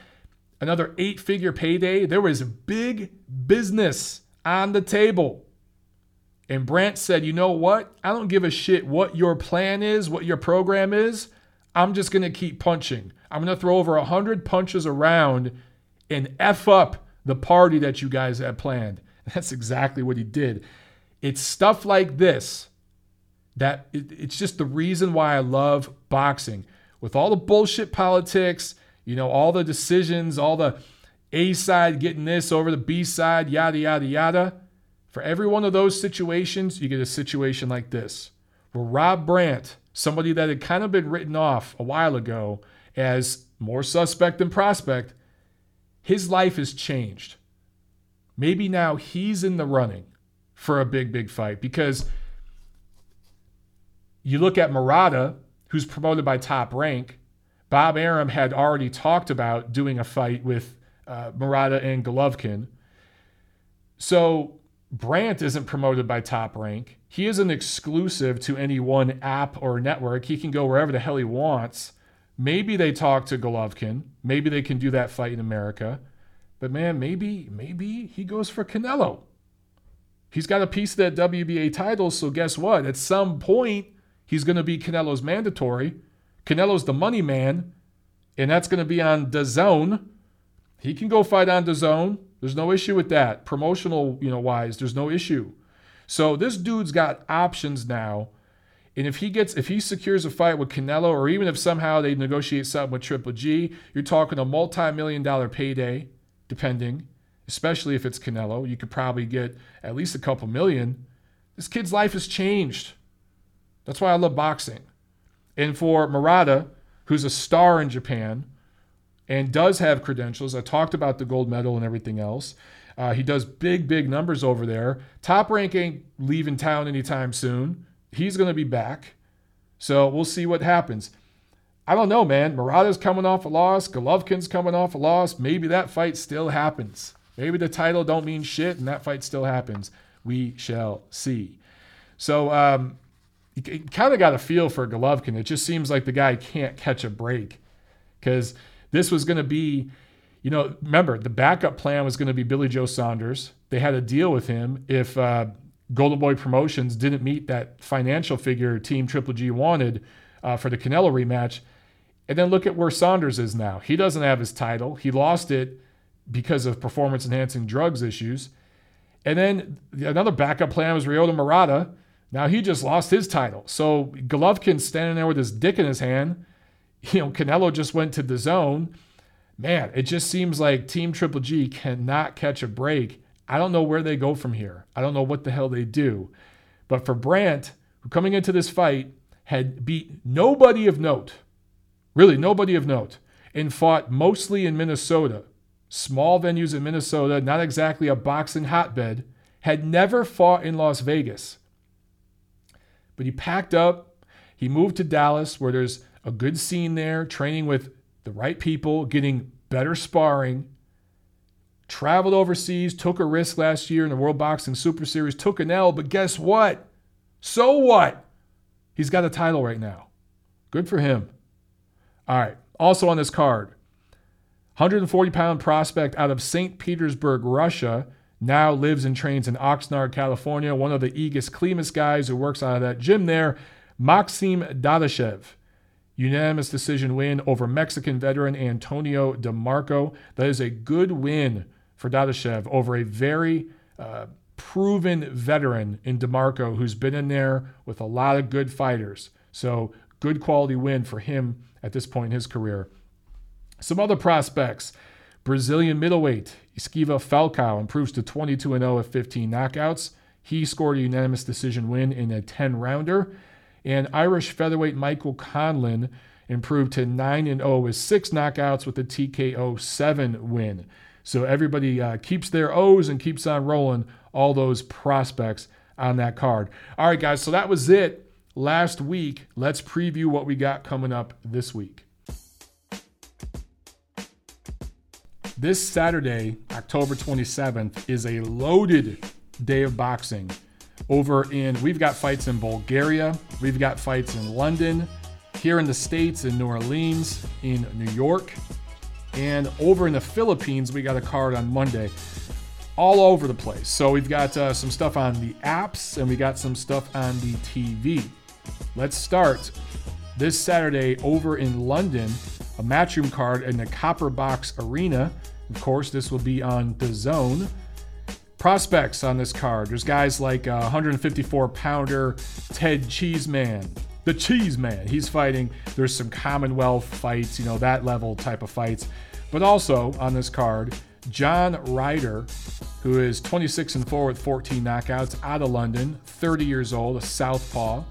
[SPEAKER 1] another eight figure payday. There was big business on the table. And Brant said, You know what? I don't give a shit what your plan is, what your program is. I'm just going to keep punching. I'm going to throw over 100 punches around and F up the party that you guys had planned. That's exactly what he did. It's stuff like this that it's just the reason why I love boxing. With all the bullshit politics, you know, all the decisions, all the A side getting this over the B side, yada, yada, yada. For every one of those situations, you get a situation like this where Rob Brant, somebody that had kind of been written off a while ago as more suspect than prospect, his life has changed. Maybe now he's in the running for a big, big fight because you look at Murata, who's promoted by top rank. Bob Arum had already talked about doing a fight with uh, Murata and Golovkin. So Brant isn't promoted by top rank. He isn't exclusive to any one app or network. He can go wherever the hell he wants. Maybe they talk to Golovkin. Maybe they can do that fight in America. But man, maybe, maybe he goes for Canelo. He's got a piece of that WBA title, so guess what? At some point, he's going to be Canelo's mandatory. Canelo's the money man, and that's going to be on DAZN. He can go fight on DAZN. There's no issue with that. Promotional, you know, wise, there's no issue. So this dude's got options now. And if he gets, if he secures a fight with Canelo, or even if somehow they negotiate something with Triple G, you're talking a multi-million dollar payday, depending. Especially if it's Canelo, you could probably get at least a couple million. This kid's life has changed. That's why I love boxing. And for Murata, who's a star in Japan and does have credentials, I talked about the gold medal and everything else. Uh, he does big, big numbers over there. Top rank ain't leaving town anytime soon. He's going to be back. So we'll see what happens. I don't know, man. Murata's coming off a loss. Golovkin's coming off a loss. Maybe that fight still happens. Maybe the title don't mean shit and that fight still happens. We shall see. So um, you kind of got a feel for Golovkin. It just seems like the guy can't catch a break because this was going to be, you know, remember the backup plan was going to be Billy Joe Saunders. They had a deal with him if uh, Golden Boy Promotions didn't meet that financial figure Team Triple G wanted uh, for the Canelo rematch. And then look at where Saunders is now. He doesn't have his title. He lost it because of performance enhancing drugs issues. And then another backup plan was Ryota Murata now he just lost his title. So Golovkin's standing there with his dick in his hand. You know, Canelo just went to DAZN. Man, it just seems like Team Triple G cannot catch a break. I don't know where they go from here. I don't know what the hell they do. But for Brant, who coming into this fight had beat nobody of note, really nobody of note, and fought mostly in Minnesota, small venues in Minnesota, not exactly a boxing hotbed, had never fought in Las Vegas. But he packed up, he moved to Dallas, where there's a good scene there, training with the right people, getting better sparring. Traveled overseas, took a risk last year in the World Boxing Super Series, took an L, but guess what? So what? He's got a title right now. Good for him. All right. Also on this card, 140 pound prospect out of St. Petersburg, Russia, now lives and trains in Oxnard, California. One of the Egis Klimas guys who works out of that gym there, Maxim Dadashev. Unanimous decision win over Mexican veteran Antonio DeMarco. That is a good win for Dadashev over a very uh, proven veteran in DeMarco who's been in there with a lot of good fighters. So, good quality win for him at this point in his career. Some other prospects. Brazilian middleweight Esquiva Falcao improves to 22 0 with 15 knockouts. He scored a unanimous decision win in a 10 rounder. And Irish featherweight Michael Conlan improved to 9 and 0 with six knockouts with a TKO 7 win. So everybody uh, keeps their O's and keeps on rolling all those prospects on that card. All right, guys, so that was it last week. Let's preview what we got coming up this week. This Saturday, October 27th, is a loaded day of boxing. Over in, we've got fights in Bulgaria, we've got fights in London, here in the States, in New Orleans, in New York. And over in the Philippines, we got a card on Monday. All over the place. So we've got uh, some stuff on the apps and we got some stuff on the TV. Let's start this Saturday over in London, a matchroom card in the Copper Box Arena. Of course, this will be on DAZN. Prospects on this card. There's guys like uh, 154 pounder Ted Cheeseman, the Cheeseman. He's fighting. There's some Commonwealth fights, you know, that level type of fights. But also on this card, John Ryder, who is 26 and 4 with 14 knockouts out of London, 30 years old, a southpaw,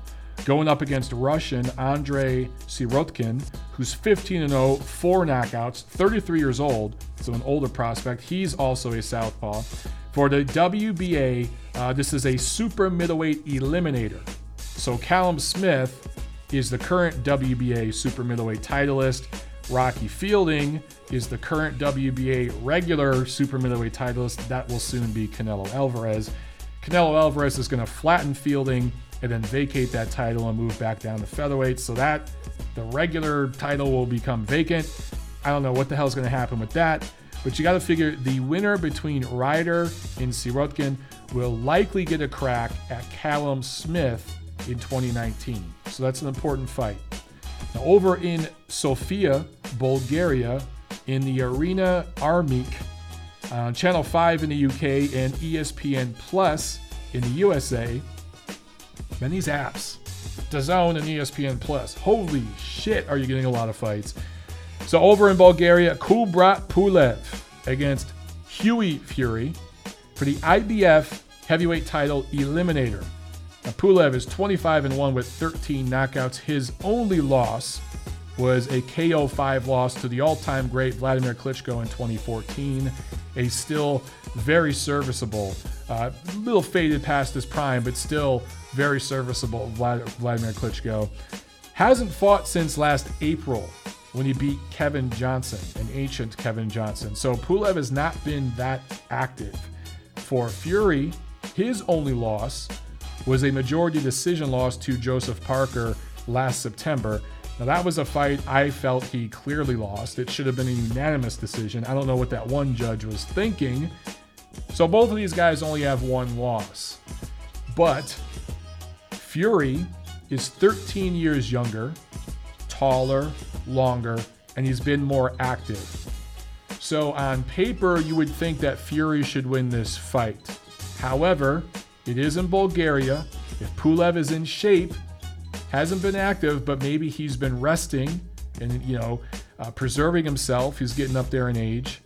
[SPEAKER 1] going up against Russian Andrei Sirotkin, who's 15 and 0, four knockouts, 33 years old, so an older prospect. He's also a southpaw. For the WBA, uh, this is a super middleweight eliminator. So Callum Smith is the current WBA super middleweight titleist. Rocky Fielding is the current WBA regular super middleweight titleist. That will soon be Canelo Alvarez. Canelo Alvarez is going to flatten Fielding and then vacate that title and move back down to featherweight. So that the regular title will become vacant. I don't know what the hell is going to happen with that. But you got to figure the winner between Ryder and Sirotkin will likely get a crack at Callum Smith in 2019. So that's an important fight. Now, over in Sofia, Bulgaria, in the Arena Armeec, on uh, Channel 5 in the UK and ESPN Plus in the USA, man, these apps, DAZN and ESPN Plus, holy shit, are you getting a lot of fights. So over in Bulgaria, Kubrat Pulev against Hughie Fury for the IBF heavyweight title eliminator. Now, Pulev is 25 and 1 with 13 knockouts. His only loss was a KO 5 loss to the all time great Vladimir Klitschko in 2014. A still very serviceable, a uh, little faded past his prime, but still very serviceable Vladimir Klitschko. Hasn't fought since last April when he beat Kevin Johnson, an ancient Kevin Johnson. So Pulev has not been that active. For Fury, his only loss was a majority decision loss to Joseph Parker last September. Now, that was a fight I felt he clearly lost. It should have been a unanimous decision. I don't know what that one judge was thinking. So, both of these guys only have one loss. But Fury is 13 years younger, taller, longer, and he's been more active. So, on paper, you would think that Fury should win this fight. However, it is in Bulgaria. If Pulev is in shape, hasn't been active, but maybe he's been resting and, you know, uh, preserving himself. He's getting up there in age.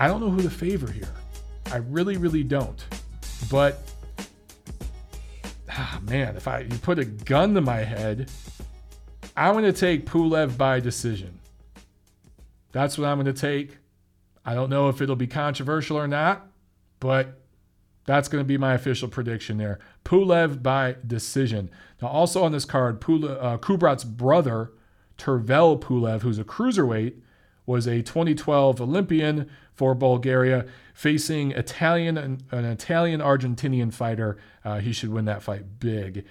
[SPEAKER 1] I don't know who to favor here. I really, really don't. But, ah, man, if I you put a gun to my head, I'm going to take Pulev by decision. That's what I'm going to take. I don't know if it'll be controversial or not, but that's going to be my official prediction there. Pulev by decision. Now, also on this card, Pule, uh, Kubrat's brother, Tervel Pulev, who's a cruiserweight, was a 2012 Olympian for Bulgaria, facing Italian an Italian Argentinian fighter. Uh, he should win that fight big.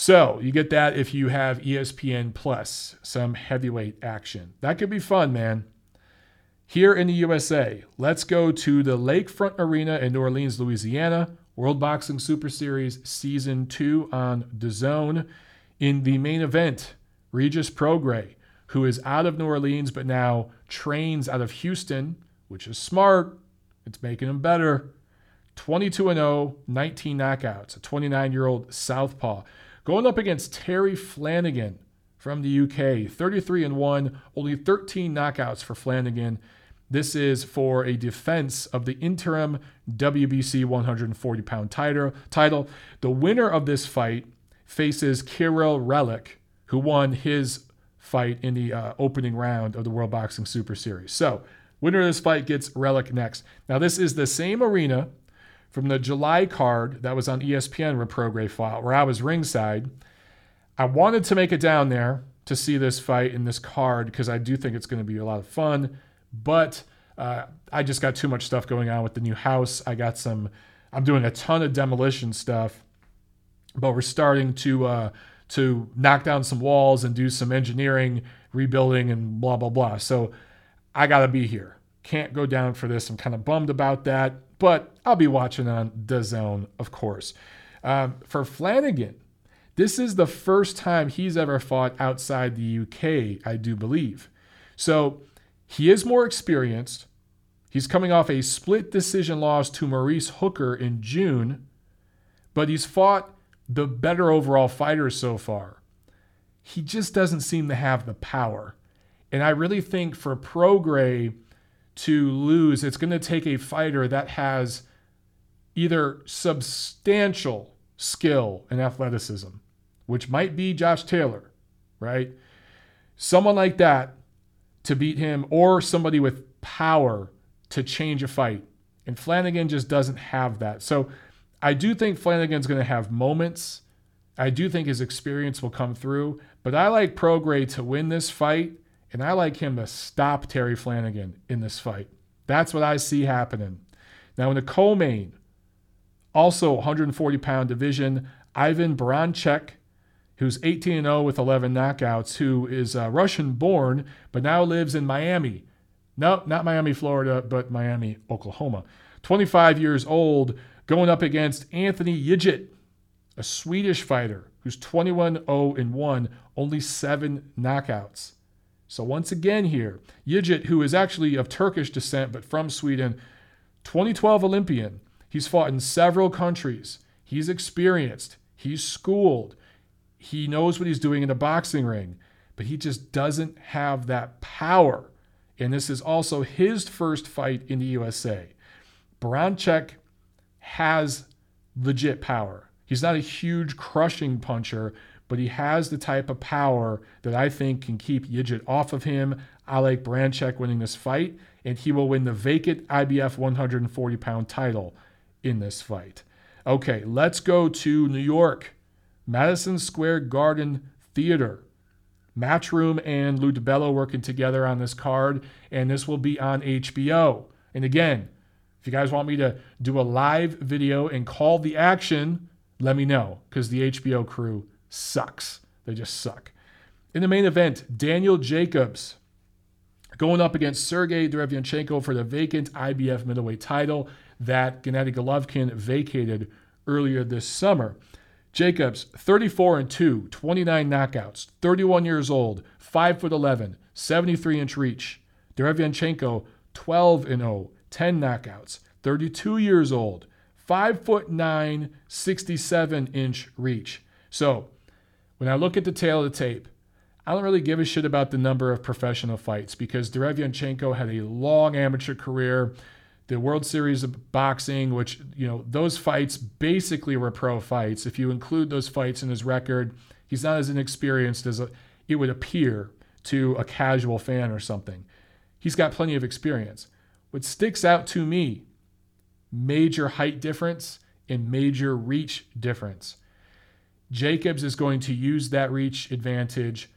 [SPEAKER 1] So you get that if you have ESPN Plus, some heavyweight action. That could be fun, man. Here in the USA, let's go to the Lakefront Arena in New Orleans, Louisiana. World Boxing Super Series Season 2 on DAZN. In the main event, Regis Prograis, who is out of New Orleans but now trains out of Houston, which is smart. It's making him better. 22 0, 19 knockouts, a 29 year old Southpaw. Going up against Terry Flanagan from the UK, 33 and 1, only 13 knockouts for Flanagan. This is for a defense of the interim WBC 140 pound title. The winner of this fight faces Kirill Relikh, who won his fight in the uh, opening round of the World Boxing Super Series. So, winner of this fight gets Relikh next. Now, this is the same arena from the July card that was on ESPN Prograis fought, where I was ringside. I wanted to make it down there to see this fight in this card because I do think it's going to be a lot of fun. But uh, I just got too much stuff going on with the new house. I got some. I'm doing a ton of demolition stuff, but we're starting to uh, to knock down some walls and do some engineering, rebuilding, and blah blah blah. So I got to be here. Can't go down for this. I'm kind of bummed about that, but I'll be watching on DAZN, of course. Um, for Flanagan, this is the first time he's ever fought outside the UK, I do believe. So he is more experienced. He's coming off a split decision loss to Maurice Hooker in June, but he's fought the better overall fighters so far. He just doesn't seem to have the power. And I really think for Prograis to lose, it's going to take a fighter that has either substantial skill and athleticism, which might be Josh Taylor, right? Someone like that to beat him, or somebody with power to change a fight. And Flanagan just doesn't have that. So I do think Flanagan's going to have moments. I do think his experience will come through, but I like Prograis to win this fight, and I like him to stop Terry Flanagan in this fight. That's what I see happening. Now, in the co-main, also 140 pound division, Ivan Baranchyk, who's 18 0 with 11 knockouts, who is uh, Russian born but now lives in Miami. No, not Miami, Florida, but Miami, Oklahoma. 25 years old, going up against Anthony Yigit, a Swedish fighter who's 21 0 1, only seven knockouts. So once again here, Yigit, who is actually of Turkish descent but from Sweden, 2012 Olympian. He's fought in several countries. He's experienced. He's schooled. He knows what he's doing in the boxing ring, but he just doesn't have that power. And this is also his first fight in the USA. Baranchyk has legit power. He's not a huge crushing puncher, but he has the type of power that I think can keep Yigit off of him. I like Baranchyk winning this fight, and he will win the vacant IBF 140 pound title in this fight. Okay, let's go to New York. Madison Square Garden Theater. Matchroom and Lou DiBella working together on this card, and this will be on HBO. And again, if you guys want me to do a live video and call the action, let me know because the HBO crew sucks. They just suck. In the main event, Daniel Jacobs going up against Sergey Derevyanchenko for the vacant IBF middleweight title that Gennady Golovkin vacated earlier this summer. Jacobs, 34 and 2, 29 knockouts, 31 years old, 5 foot 11, 73 inch reach. Derevyanchenko, 12 and 0, 10 knockouts, 32 years old, 5 foot 9, 67 inch reach. So, when I look at the tale of the tape, I don't really give a shit about the number of professional fights because Derevyanchenko had a long amateur career the World Series of Boxing, which, you know, those fights basically were pro fights. If you include those fights in his record, he's not as inexperienced as a, it would appear to a casual fan or something. He's got plenty of experience. What sticks out to me, major height difference and major reach difference. Jacobs is going to use that reach advantage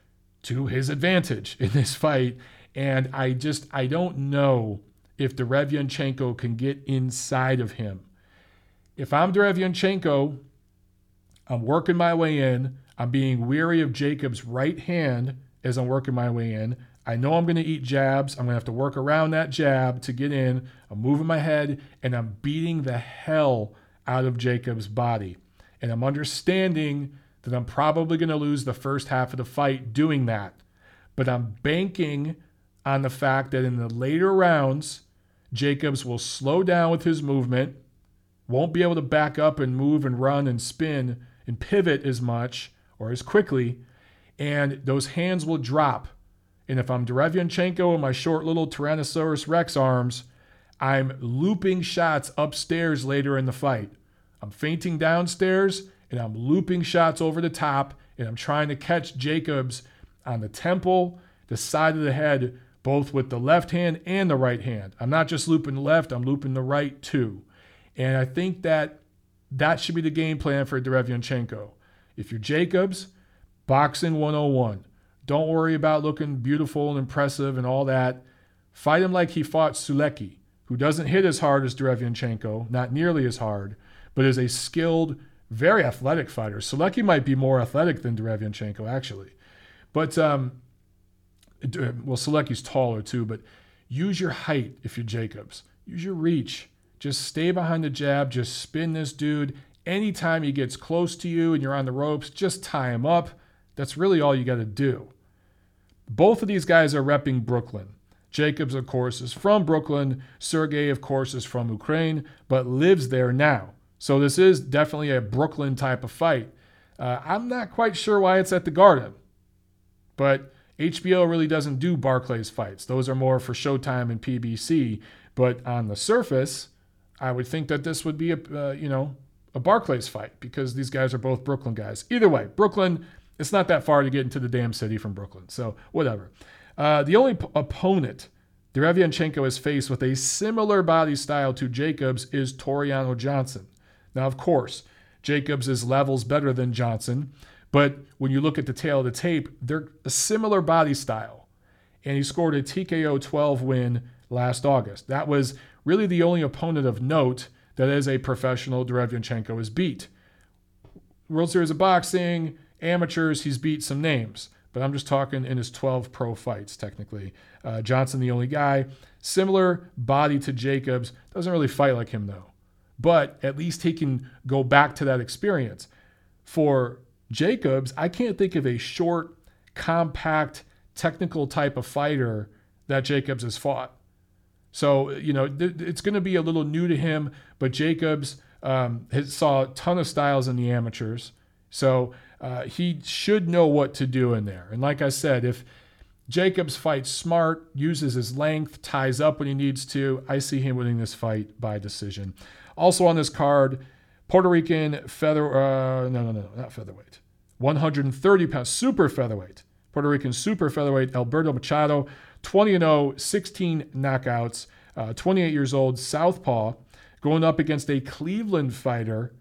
[SPEAKER 1] to his advantage in this fight. And I just, I don't know if Derevyanchenko can get inside of him. If I'm Derevyanchenko, I'm working my way in. I'm being weary of Jacob's right hand as I'm working my way in. I know I'm going to eat jabs. I'm going to have to work around that jab to get in. I'm moving my head and I'm beating the hell out of Jacob's body. And I'm understanding that I'm probably going to lose the first half of the fight doing that. But I'm banking on the fact that in the later rounds, Jacobs will slow down with his movement, won't be able to back up and move and run and spin and pivot as much or as quickly, and those hands will drop. And if I'm Derevyanchenko and my short little Tyrannosaurus Rex arms, I'm looping shots upstairs later in the fight. I'm feinting downstairs and I'm looping shots over the top and I'm trying to catch Jacobs on the temple, the side of the head, both with the left hand and the right hand. I'm not just looping left, I'm looping the right too. And I think that that should be the game plan for Derevyanchenko. If you're Jacobs, boxing 101. Don't worry about looking beautiful and impressive and all that. Fight him like he fought Sulecki, who doesn't hit as hard as Derevyanchenko, not nearly as hard, but is a skilled, very athletic fighter. Sulecki might be more athletic than Derevyanchenko, actually. But um, well, Sulecki's taller too, but use your height if you're Jacobs. Use your reach. Just stay behind the jab. Just spin this dude. Anytime he gets close to you and you're on the ropes, just tie him up. That's really all you got to do. Both of these guys are repping Brooklyn. Jacobs, of course, is from Brooklyn. Sergey, of course, is from Ukraine, but lives there now. So this is definitely a Brooklyn type of fight. Uh, I'm not quite sure why it's at the Garden, but HBO really doesn't do Barclays fights. Those are more for Showtime and PBC. But on the surface, I would think that this would be a uh, you know a Barclays fight because these guys are both Brooklyn guys. Either way, Brooklyn. It's not that far to get into the damn city from Brooklyn, so whatever. Uh, the only p- opponent Derevyanchenko is faced with a similar body style to Jacobs is Tureano Johnson. Now, of course, Jacobs is levels better than Johnson, but when you look at the tale of the tape, they're a similar body style. And he scored a TKO 12 win last August. That was really the only opponent of note that as a professional Derevyanchenko has beat. World Series of Boxing, amateurs, he's beat some names, but I'm just talking in his 12 pro fights, technically. Uh, Johnson, the only guy. Similar body to Jacobs, doesn't really fight like him, though but at least he can go back to that experience. For Jacobs, I can't think of a short, compact, technical type of fighter that Jacobs has fought. So, you know, th- it's going to be a little new to him, but Jacobs um, has saw a ton of styles in the amateurs. So uh, he should know what to do in there. And like I said, if Jacobs fights smart, uses his length, ties up when he needs to, I see him winning this fight by decision. Also on this card, Puerto Rican feather, uh, no, no, no, not featherweight, 130 pounds, super featherweight. Puerto Rican super featherweight Alberto Machado, 20 0, 16 knockouts, uh, 28 years old, southpaw, going up against a Cleveland fighter,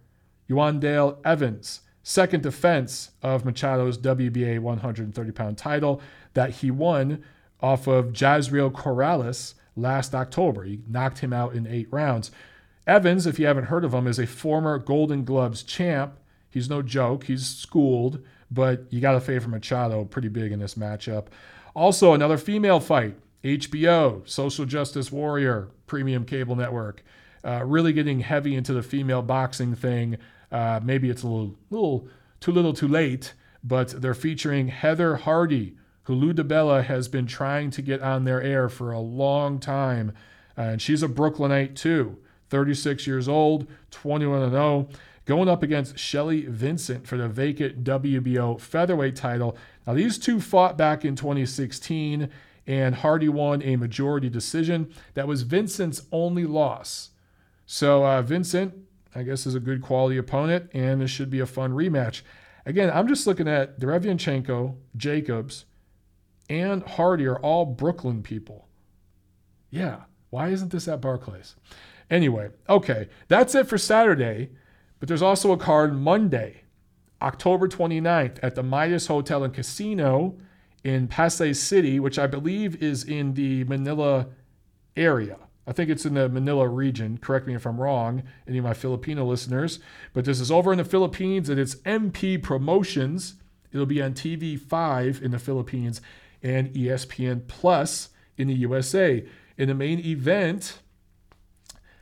[SPEAKER 1] Yuandale Evans. Second defense of Machado's WBA 130 pound title that he won off of Jezreel Corrales last October. He knocked him out in eight rounds. Evans, if you haven't heard of him, is a former Golden Gloves champ. He's no joke. He's schooled, but you got to favor Machado pretty big in this matchup. Also, another female fight. HBO, Social Justice Warrior, Premium Cable Network. Uh, really getting heavy into the female boxing thing. Uh, maybe it's a little, little too little too late, but they're featuring Heather Hardy, who Lou DiBella has been trying to get on their air for a long time. Uh, and she's a Brooklynite too. 36 years old, 21 0, going up against Shelly Vincent for the vacant WBO featherweight title. Now, these two fought back in 2016, and Hardy won a majority decision. That was Vincent's only loss. So, uh, Vincent, I guess, is a good quality opponent, and this should be a fun rematch. Again, I'm just looking at Derevyanchenko, Jacobs, and Hardy are all Brooklyn people. Yeah, why isn't this at Barclays? Anyway, okay, that's it for Saturday, but there's also a card Monday, October 29th at the Midas Hotel and Casino in Pasay City, which I believe is in the Manila area. I think it's in the Manila region. Correct me if I'm wrong, any of my Filipino listeners. But this is over in the Philippines and it's MP Promotions. It'll be on TV5 in the Philippines and ESPN Plus in the USA. In the main event,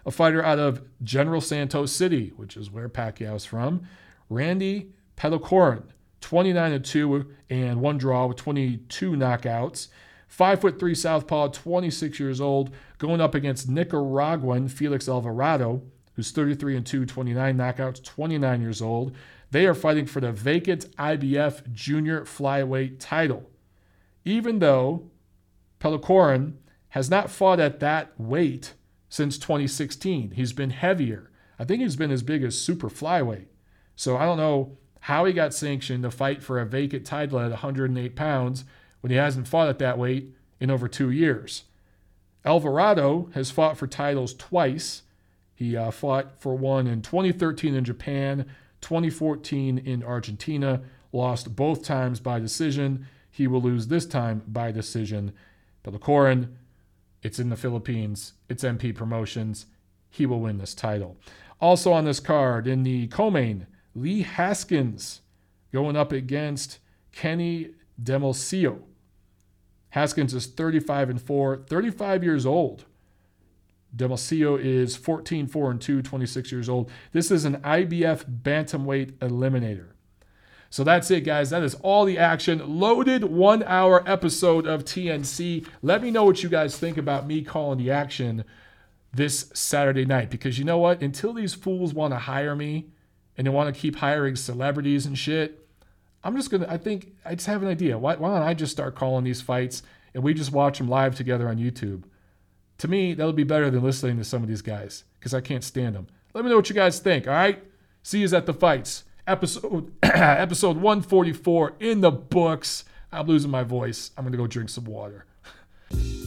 [SPEAKER 1] a fighter out of General Santos City, which is where Pacquiao's from, Randy Petalcorin, 29 2 and one draw with 22 knockouts. Five foot three southpaw, 26 years old, going up against Nicaraguan Felix Alvarado, who's 33 and 2, 29 knockouts, 29 years old. They are fighting for the vacant IBF junior flyweight title. Even though Petalcorin has not fought at that weight since 2016. He's been heavier. I think he's been as big as super flyweight. So I don't know how he got sanctioned to fight for a vacant title at 108 pounds when he hasn't fought at that weight in over two years. Alvarado has fought for titles twice. He uh, fought for one in 2013 in Japan, 2014 in Argentina, lost both times by decision. He will lose this time by decision. Petalcorin it's in the Philippines. It's MP Promotions. He will win this title. Also on this card in the co-main, Lee Haskins going up against Kenny Demecillo. Haskins is 35 and 4, 35 years old. Demecillo is 14 4 and 2, 26 years old. This is an IBF bantamweight eliminator. So that's it, guys. That is all the action. Loaded one hour episode of TNC. Let me know what you guys think about me calling the action this Saturday night because you know what? Until these fools want to hire me and they want to keep hiring celebrities and shit, I'm just going to, I think, I just have an idea. Why, why don't I just start calling these fights and we just watch them live together on YouTube? To me, that'll be better than listening to some of these guys because I can't stand them. Let me know what you guys think, all right? See you at the fights episode episode 144 in the books. I'm losing my voice. I'm going to go drink some water.